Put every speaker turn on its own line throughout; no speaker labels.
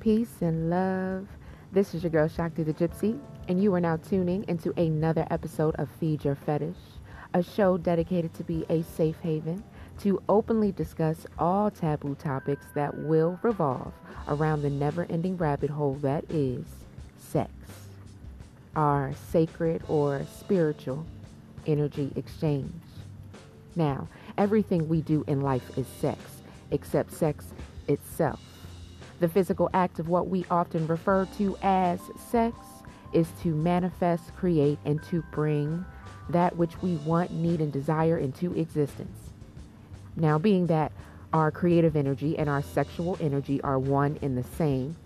Peace and love. This is your girl Shakti the Gypsy, and you are now tuning into another episode of Feed Your Fetish, a show dedicated to be a safe haven to openly discuss all taboo topics that will revolve around the never ending rabbit hole that is sex, our sacred or spiritual energy exchange. Now, everything we do in life is sex, except sex itself. The physical act of what we often refer to as sex is to manifest, create, and to bring that which we want, need, and desire into existence. Now, being that our creative energy and our sexual energy are one and the same,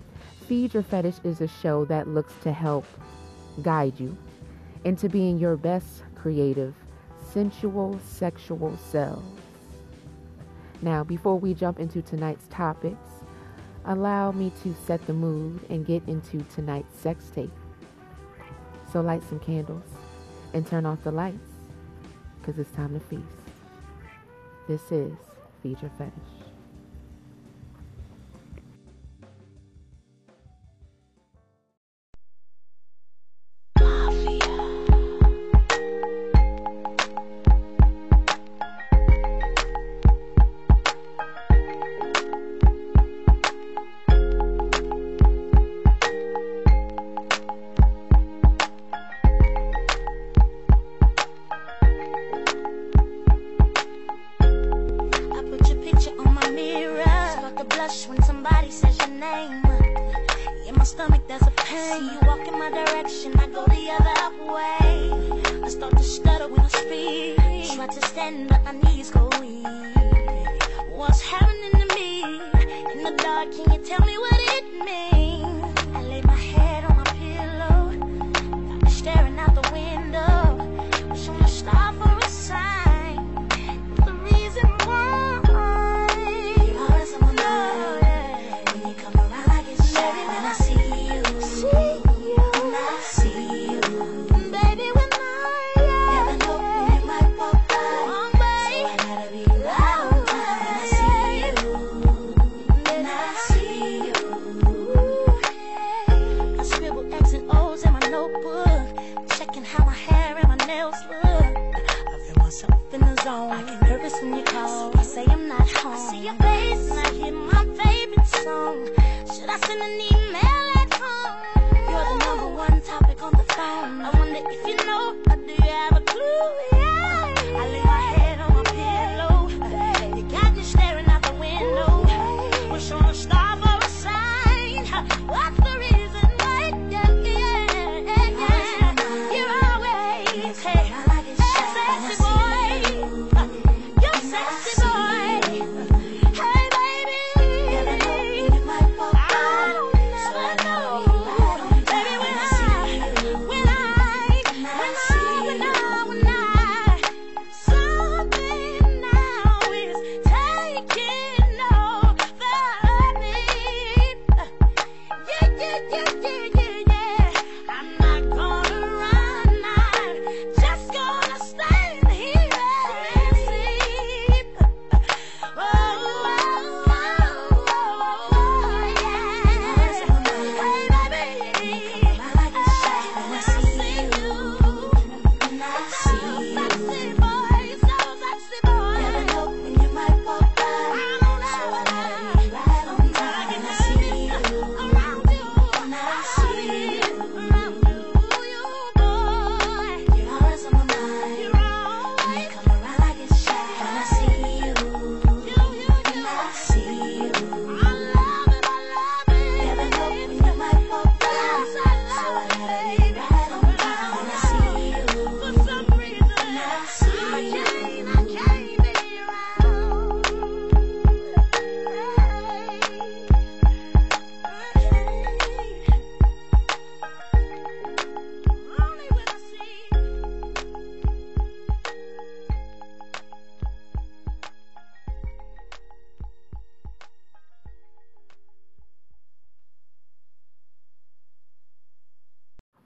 Feed Your Fetish is a show that looks to help guide you into being your best creative, sensual, sexual selves. Now, before we jump into tonight's topics, allow me to set the mood and get into tonight's sex tape. So, light some candles and turn off the lights because it's time to feast. This is Feed Your Fetish.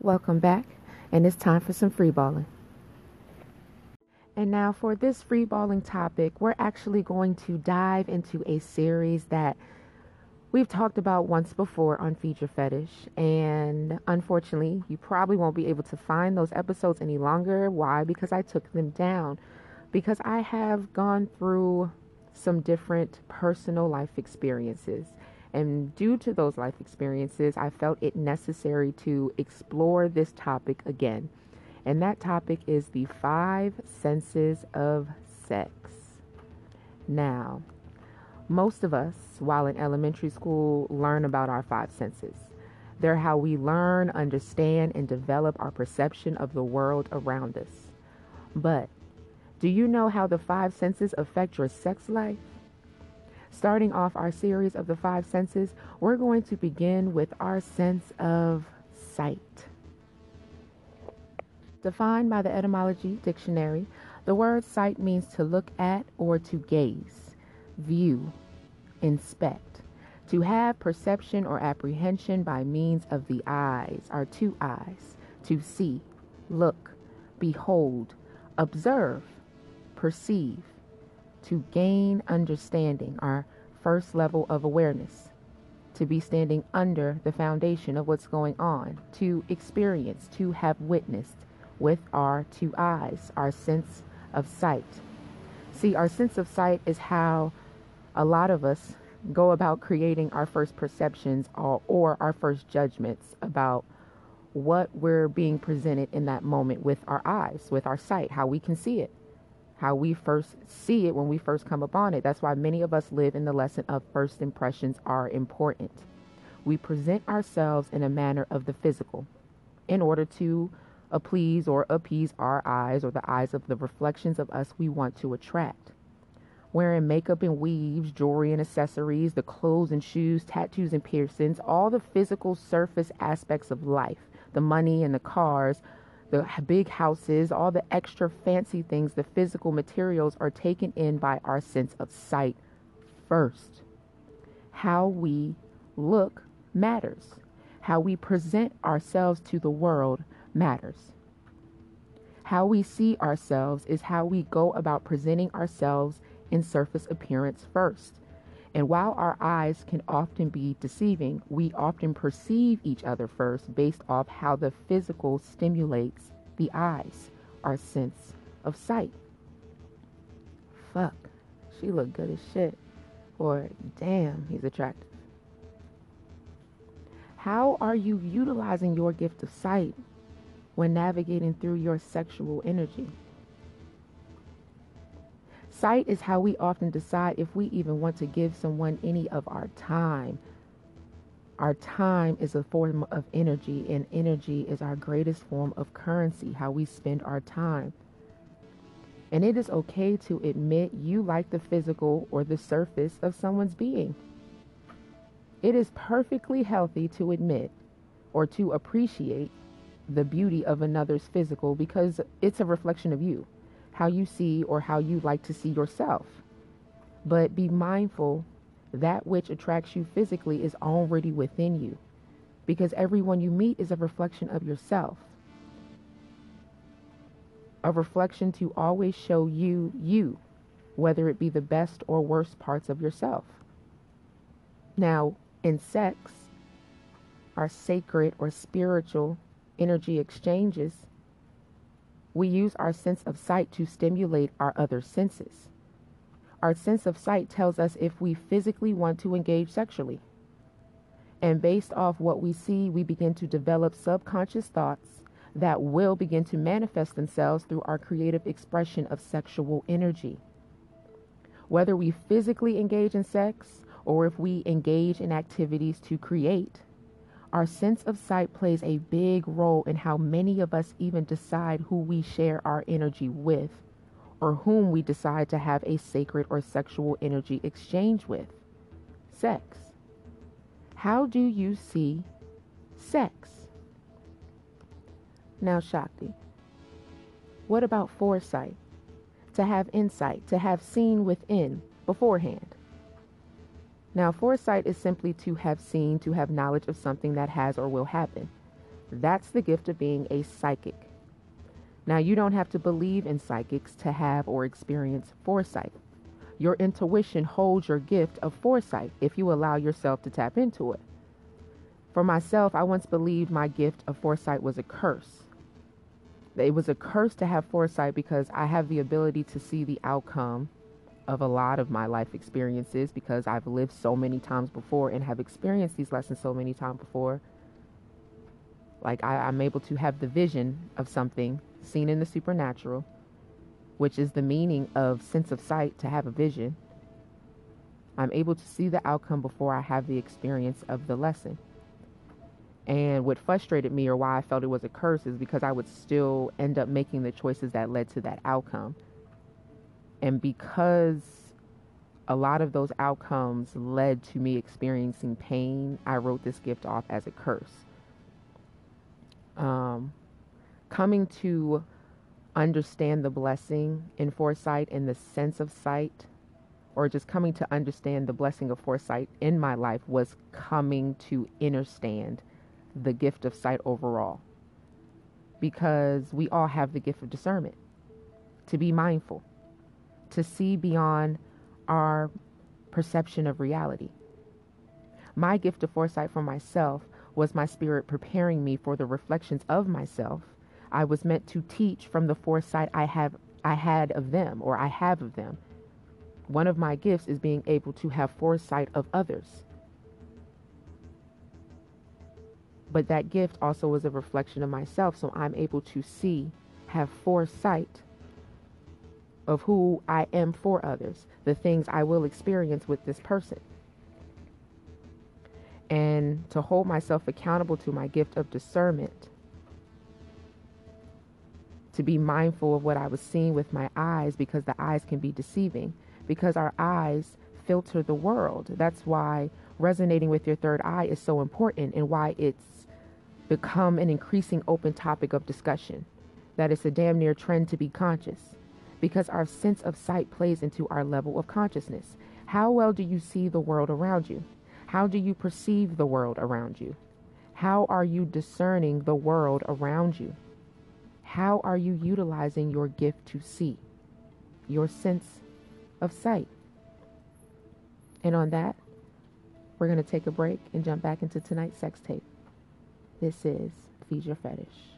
Welcome back, and it's time for some free balling. And now, for this free balling topic, we're actually going to dive into a series that
we've talked about once before on Feed Your Fetish, and unfortunately, you probably won't be able to find those episodes any longer. Why? Because I took them down. Because I have gone through some different personal life experiences. And due to those life experiences, I felt it necessary to explore this topic again. And that topic is the five senses of sex. Now, most of us, while in elementary school, learn about our five senses. They're how we learn, understand, and develop our perception of the world around us. But do you know how the five senses affect your sex life? Starting off our series of the five senses, we're going to begin with our sense of sight. Defined by the Etymology Dictionary, the word sight means to look at or to gaze, view, inspect. To have perception or apprehension by means of the eyes, our two eyes, to see, look, behold, observe, perceive, to gain understanding, our first level of awareness, to be standing under the foundation of what's going on, to experience, to have witnessed with our two eyes, our sense of sight. See, our sense of sight is how a lot of us go about creating our first perceptions or, or our first judgments about what we're being presented in that moment with our eyes, with our sight, how we can see it how we first see it when we first come upon it. That's why many of us live in the lesson of first impressions are important. We present ourselves in a manner of the physical in order to please or appease our eyes or the eyes of the reflections of us we want to attract. Wearing makeup and weaves, jewelry and accessories, the clothes and shoes, tattoos and piercings, all the physical surface aspects of life, the money and the cars, the big houses, all the extra fancy things, the physical materials are taken in by our sense of sight first. How we look matters. How we present ourselves to the world matters. How we see ourselves is how we go about presenting ourselves in surface appearance first. And while our eyes can often be deceiving, we often perceive each other first based off how the physical stimulates the eyes, our sense of sight. Fuck, she looked good as shit. Or damn, he's attractive. How are you utilizing your gift of sight when navigating through your sexual energy? Sight is how we often decide if we even want to give someone any of our time. Our time is a form of energy, and energy is our greatest form of currency, how we spend our time. And it is okay to admit you like the physical or the surface of someone's being. It is perfectly healthy to admit or to appreciate the beauty of another's physical because it's a reflection of you how you see or how you like to see yourself. But be mindful that which attracts you physically is already within you because everyone you meet is a reflection of yourself. A reflection to always show you you, whether it be the best or worst parts of yourself. Now, in sex, our sacred or spiritual energy exchanges we use our sense of sight to stimulate our other senses. Our sense of sight tells us if we physically want to engage sexually. And based off what we see, we begin to develop subconscious thoughts that will begin to manifest themselves through our creative expression of sexual energy. Whether we physically engage in sex or if we engage in activities to create, our sense of sight plays a big role in how many of us even decide who we share our energy with or whom we decide to have a sacred or sexual energy exchange with. Sex. How do you see sex? Now, Shakti, what about foresight? To have insight, to have seen within beforehand. Now, foresight is simply to have seen, to have knowledge of something that has or will happen. That's the gift of being a psychic. Now, you don't have to believe in psychics to have or experience foresight. Your intuition holds your gift of foresight if you allow yourself to tap into it. For myself, I once believed my gift of foresight was a curse. It was a curse to have foresight because I have the ability to see the outcome of a lot of my life experiences because I've lived so many times before and have experienced these lessons so many times before. Like I, I'm able to have the vision of something seen in the supernatural, which is the meaning of sense of sight to have a vision. I'm able to see the outcome before I have the experience of the lesson. And what frustrated me or why I felt it was a curse is because I would still end up making the choices that led to that outcome. And because a lot of those outcomes led to me experiencing pain, I wrote this gift off as a curse. Um, coming to understand the blessing in foresight and the sense of sight, or just coming to understand the blessing of foresight in my life, was coming to understand the gift of sight overall. Because we all have the gift of discernment, to be mindful, to see beyond our perception of reality. My gift of foresight for myself was my spirit preparing me for the reflections of myself. I was meant to teach from the foresight I have I had of them or I have of them. One of my gifts is being able to have foresight of others. But that gift also is a reflection of myself, so I'm able to see, have foresight of who I am for others, the things I will experience with this person. And to hold myself accountable to my gift of discernment, to be mindful of what I was seeing with my eyes because the eyes can be deceiving, because our eyes filter the world. That's why resonating with your third eye is so important and why it's become an increasing open topic of discussion. That it's a damn near trend to be conscious because our sense of sight plays into our level of consciousness. How well do you see the world around you? How do you perceive the world around you? How are you discerning the world around you? How are you utilizing your gift to see, your sense of sight? And on that, we're going to take a break and jump back into tonight's sex tape. This is Feed Your Fetish.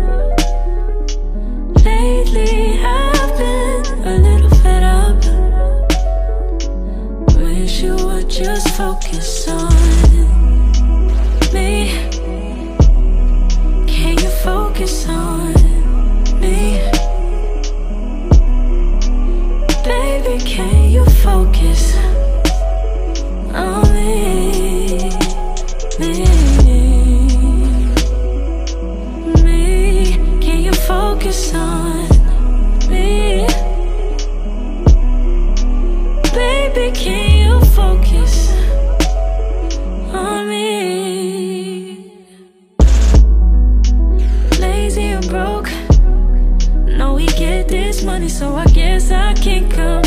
so. so I guess I can't come.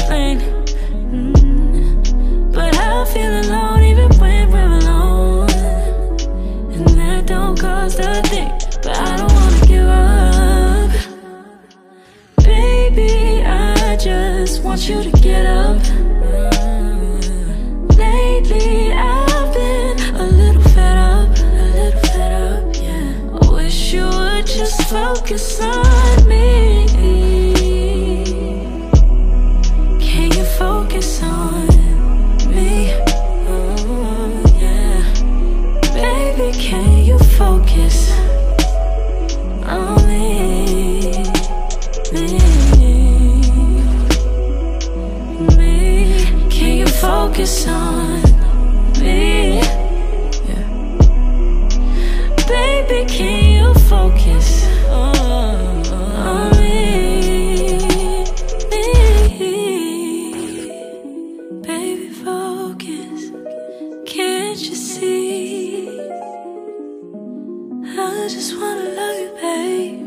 I just wanna love you, baby.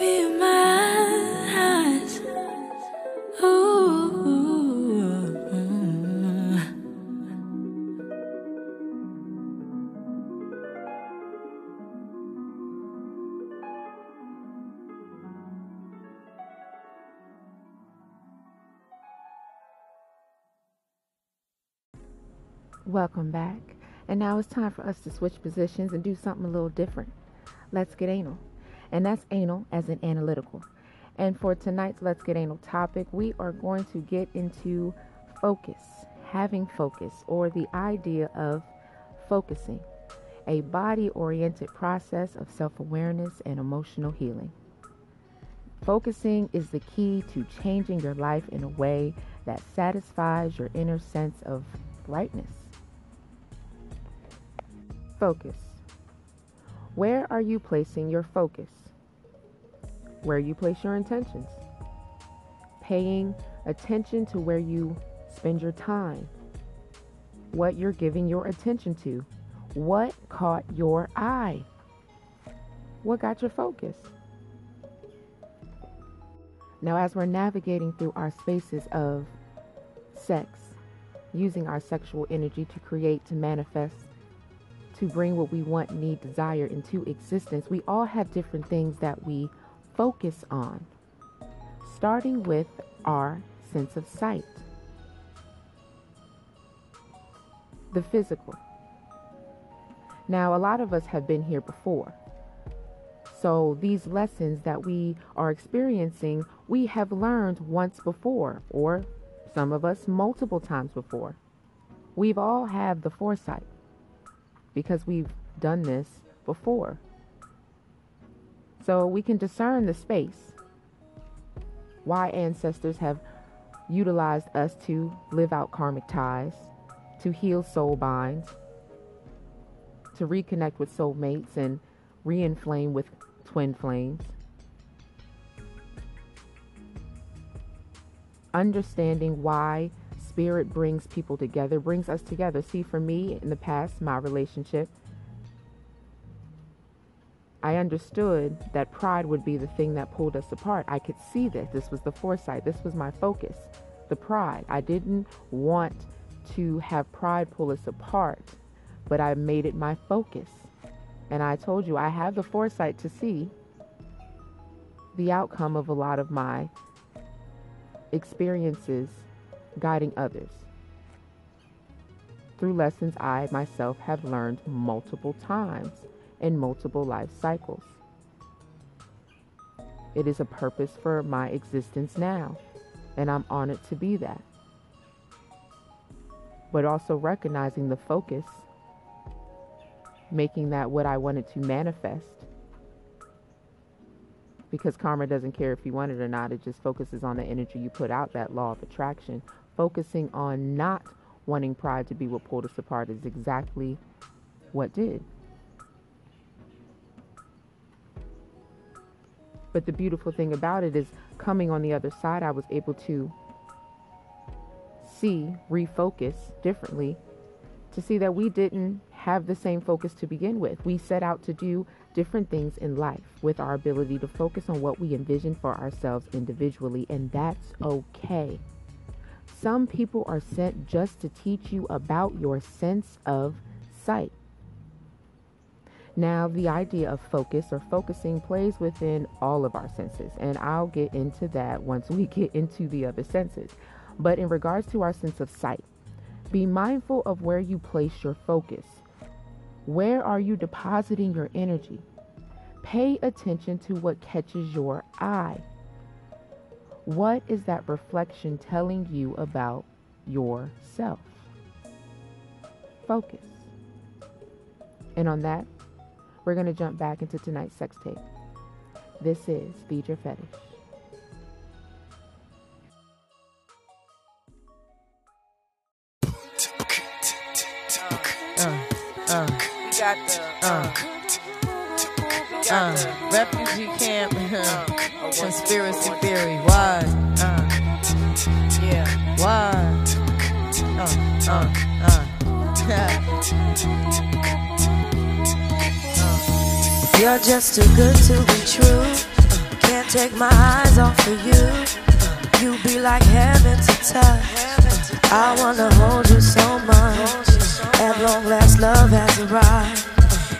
Me in my eyes. Ooh.
Welcome back. And now it's time for us to switch positions and do something a little different. Let's get anal. And that's anal as in analytical. And for tonight's Let's Get Anal topic, we are going to get into focus, having focus, or the idea of focusing, a body oriented process of self awareness and emotional healing. Focusing is the key to changing your life in a way that satisfies your inner sense of rightness. Focus. Where are you placing your focus? Where you place your intentions. Paying attention to where you spend your time. What you're giving your attention to. What caught your eye? What got your focus? Now, as we're navigating through our spaces of sex, using our sexual energy to create, to manifest, to bring what we want, need, desire into existence, we all have different things that we focus on, starting with our sense of sight, the physical. Now, a lot of us have been here before. So, these lessons that we are experiencing, we have learned once before, or some of us multiple times before. We've all had the foresight because we've done this before. So we can discern the space. Why ancestors have utilized us to live out karmic ties, to heal soul binds, to reconnect with soulmates and re-inflame with twin flames. Understanding why spirit brings people together, brings us together. See, for me in the past, my relationship, I understood that pride would be the thing that pulled us apart. I could see this. This was the foresight. This was my focus. The pride. I didn't want to have pride pull us apart, but I made it my focus. And I told you, I have the foresight to see the outcome of a lot of my experiences guiding others through lessons I myself have learned multiple times in multiple life cycles. It is a purpose for my existence now, and I'm honored to be that. But also recognizing the focus, making that what I wanted to manifest. Because karma doesn't care if you want it or not, it just focuses on the energy you put out, that law of attraction focusing on not wanting pride to be what pulled us apart is exactly what did. But the beautiful thing about it is coming on the other side, I was able to see, refocus differently, to see that we didn't have the same focus to begin with. We set out to do different things in life with our ability to focus on what we envision for ourselves individually, and that's okay. Some people are sent just to teach you about your sense of sight. Now, the idea of focus or focusing plays within all of our senses, and I'll get into that once we get into the other senses. But in regards to our sense of sight, be mindful of where you place your focus. Where are you depositing your energy? Pay attention to what catches your eye. What is that reflection telling you about yourself? Focus. And on that, we're going to jump back into tonight's sex tape. This is Feed Your Fetish.
Uh, uh, uh, uh uh, refugee camp uh, conspiracy theory. Why? Uh, yeah. Why? Uh, uh, uh.
You're just too good to be true. Can't take my eyes off of you. You be like heaven to touch. I wanna hold you so much. At long last, love has arrived.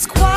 If it's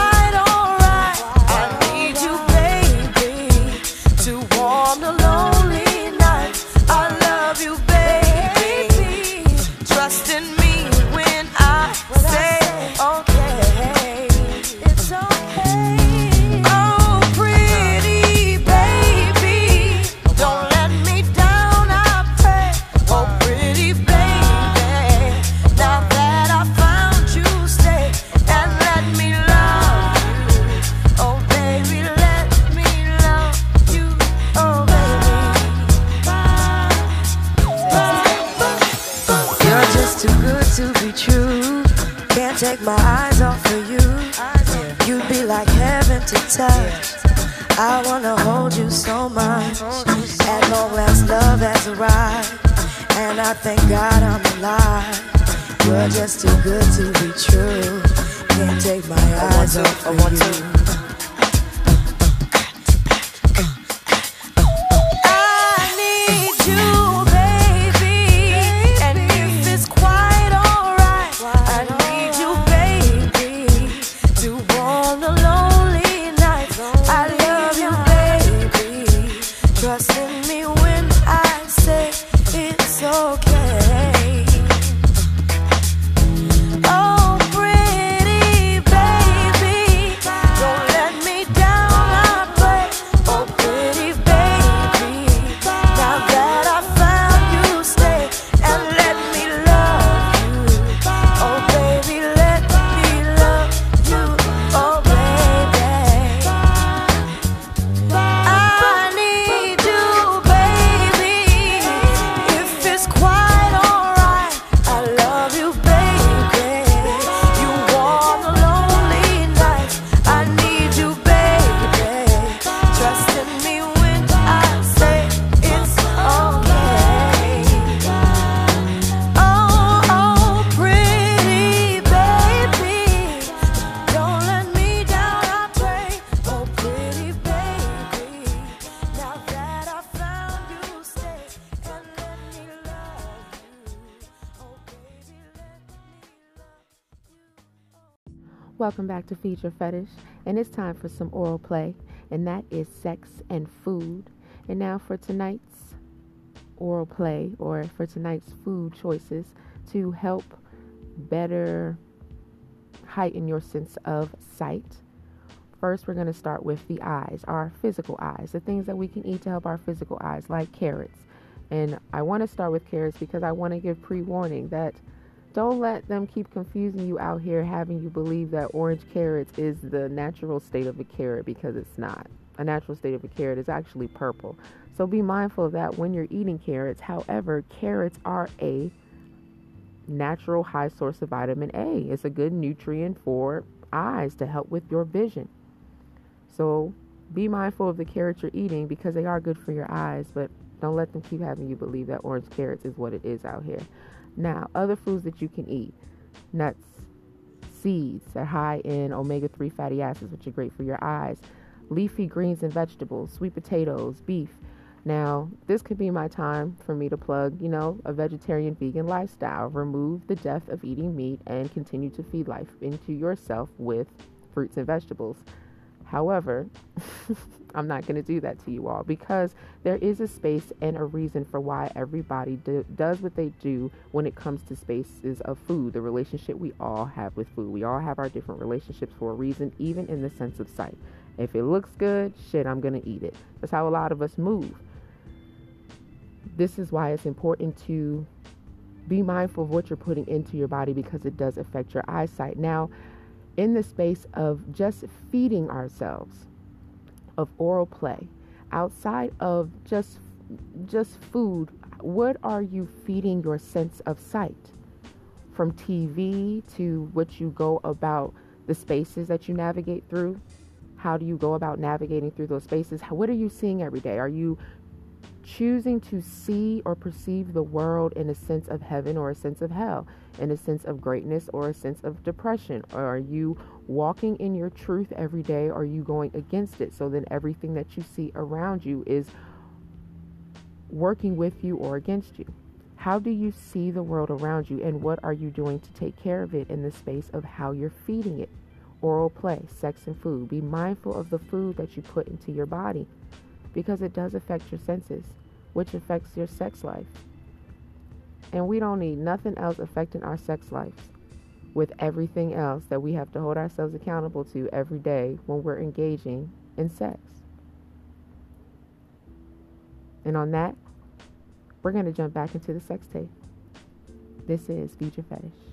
Welcome back to Feed Your Fetish, and it's time for some oral play, and that is sex and food. And now for tonight's oral play, or for tonight's food choices to help better heighten your sense of sight. First, we're going to start with the eyes, our physical eyes, the things that we can eat to help our physical eyes, like carrots. And I want to start with carrots because I want to give pre warning that don't let them keep confusing you out here, having you believe that orange carrots is the natural state of a carrot because it's not. A natural state of a carrot is actually purple. So be mindful of that when you're eating carrots. However, carrots are a natural high source of vitamin A. It's a good nutrient for eyes to help with your vision. So be mindful of the carrots you're eating because they are good for your eyes, but don't let them keep having you believe that orange carrots is what it is out here. Now, other foods that you can eat nuts, seeds that are high in omega 3 fatty acids, which are great for your eyes, leafy greens and vegetables, sweet potatoes, beef. Now, this could be my time for me to plug, you know, a vegetarian vegan lifestyle. Remove the death of eating meat and continue to feed life into yourself with fruits and vegetables. However, I'm not going to do that to you all because there is a space and a reason for why everybody do, does what they do when it comes to spaces of food, the relationship we all have with food. We all have our different relationships for a reason, even in the sense of sight. If it looks good, shit, I'm going to eat it. That's how a lot of us move. This is why it's important to be mindful of what you're putting into your body because it does affect your eyesight. Now, in the space of just feeding ourselves, of oral play, outside of just just food, what are you feeding your sense of sight? From TV to what you go about the spaces that you navigate through. How do you go about navigating through those spaces? what are you seeing every day? Are you choosing to see or perceive the world in a sense of heaven or a sense of hell, in a sense of greatness or a sense of depression? Or are you walking in your truth every day? Or are you going against it so then everything that you see around you is working with you or against you? How do you see the world around you, and what are you doing to take care of it in the space of how you're feeding it? Oral play, sex, and food. Be mindful of the food that you put into your body because it does affect your senses, which affects your sex life. And we don't need nothing else affecting our sex lives with everything else that we have to hold ourselves accountable to every day when we're engaging in sex. And on that, we're going to jump back into the sex tape. This is Your Fetish.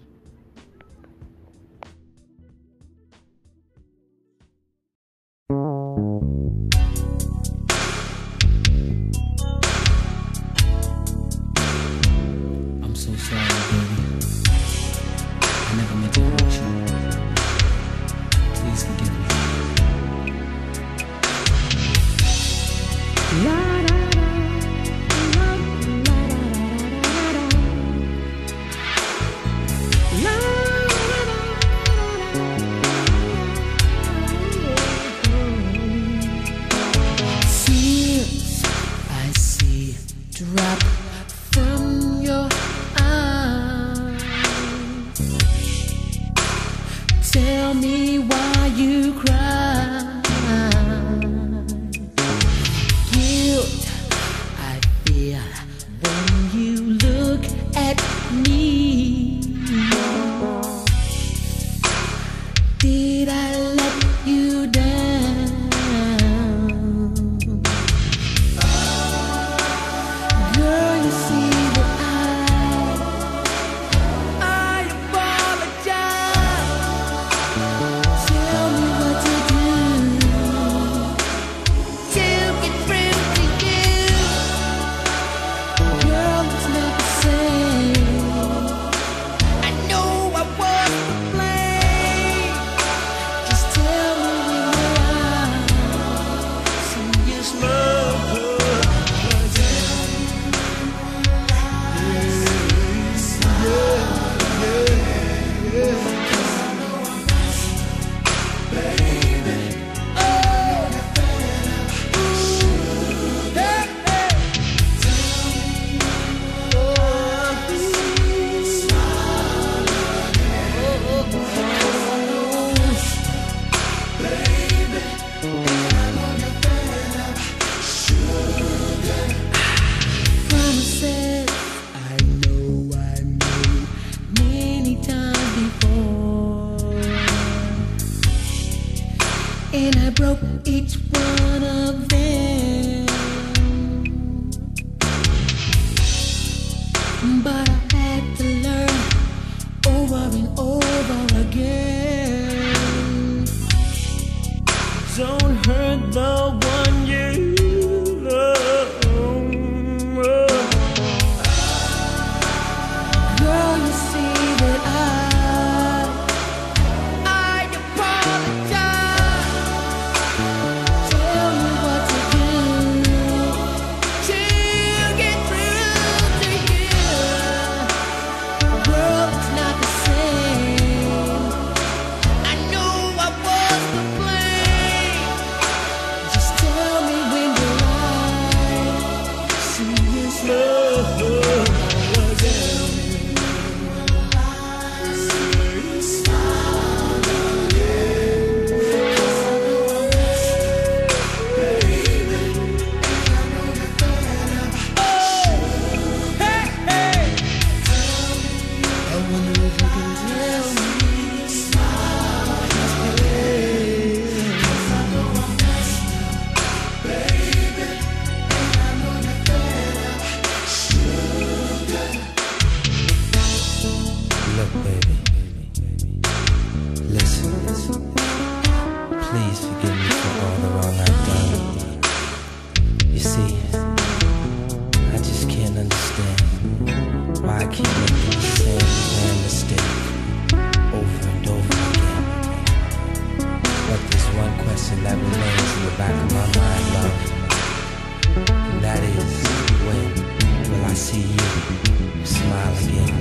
When I see you smile again?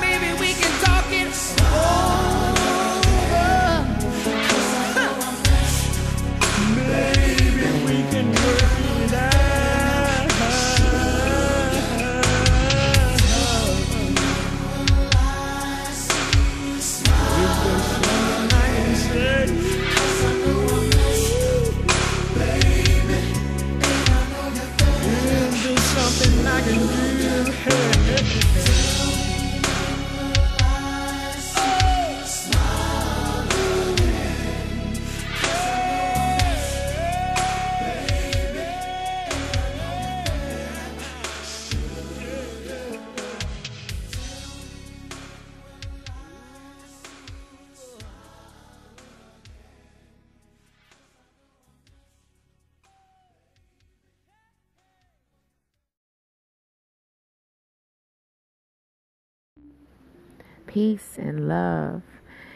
Maybe we can talk it over.
Peace and love.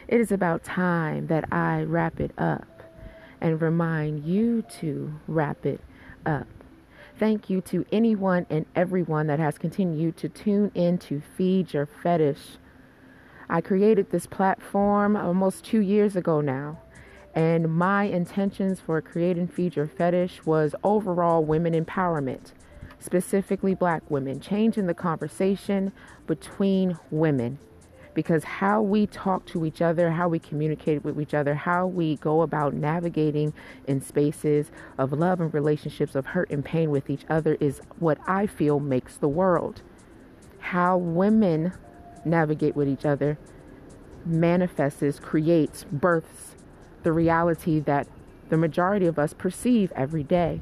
It is about time that I wrap it up and remind you to wrap it up. Thank you to anyone and everyone that has continued to tune in to Feed Your Fetish. I created this platform almost two years ago now, and my intentions for creating Feed Your Fetish was overall women empowerment, specifically black women, changing the conversation between women because how we talk to each other, how we communicate with each other, how we go about navigating in spaces of love and relationships of hurt and pain with each other is what I feel makes the world. How women navigate with each other manifests, creates, births the reality that the majority of us perceive every day.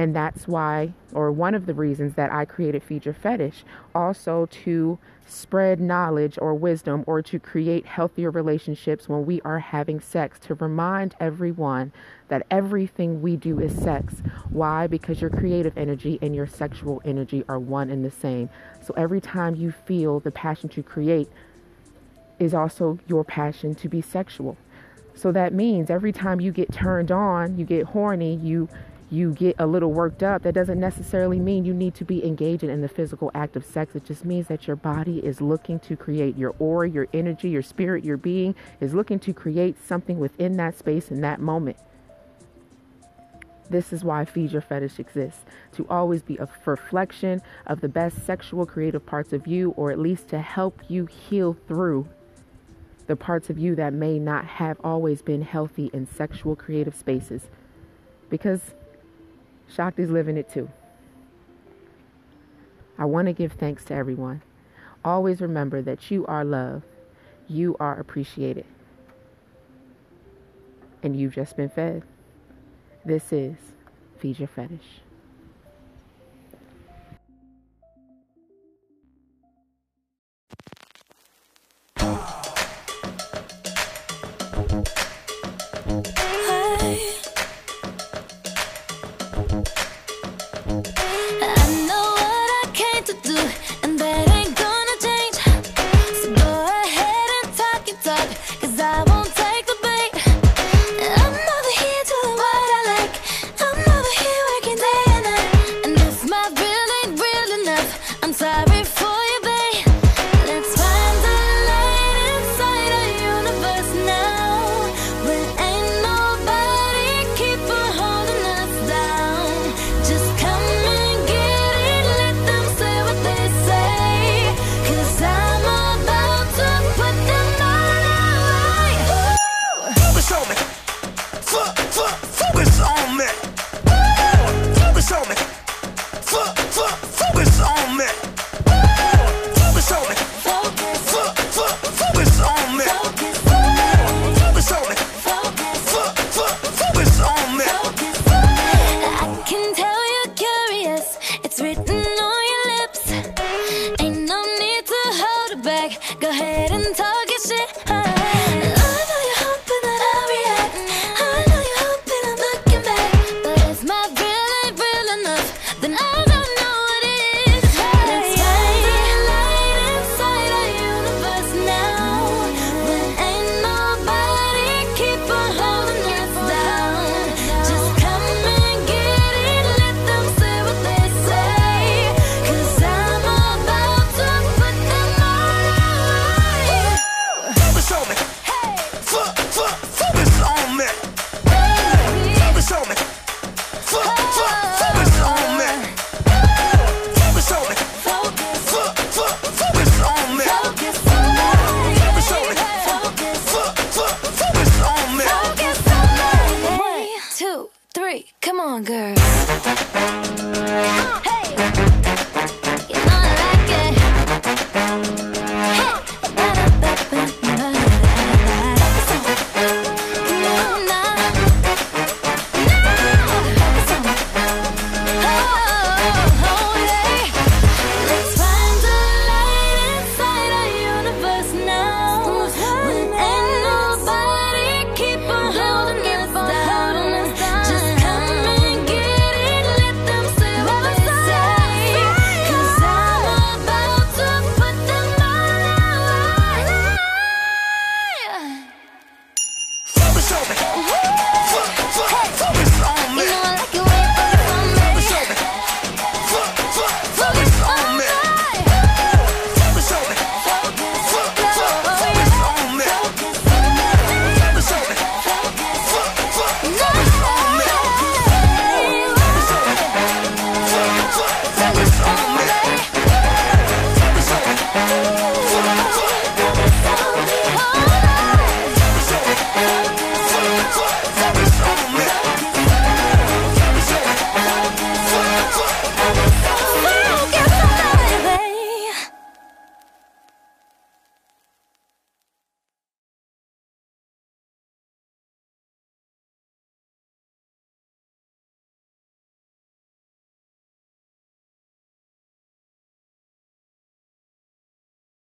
And that's why, or one of the reasons that I created Feed Your Fetish, also to spread knowledge or wisdom or to create healthier relationships when we are having sex, to remind everyone that everything we do is sex. Why? Because your creative energy and your sexual energy are one and the same. So every time you feel the passion to create, is also your passion to be sexual. So that means every time you get turned on, you get horny, you you get a little worked up, that doesn't necessarily mean you need to be engaging in the physical act of sex. It just means that your body is looking to create your aura, your energy, your spirit, your being is looking to create something within that space in that moment. This is why Feed Your Fetish exists to always be a reflection of the best sexual creative parts of you, or at least to help you heal through the parts of you that may not have always been healthy in sexual creative spaces. Because Shakti's living it too. I want to give thanks to everyone. Always remember that you are loved, you are appreciated, and you've just been fed. This is Feed Your Fetish.
I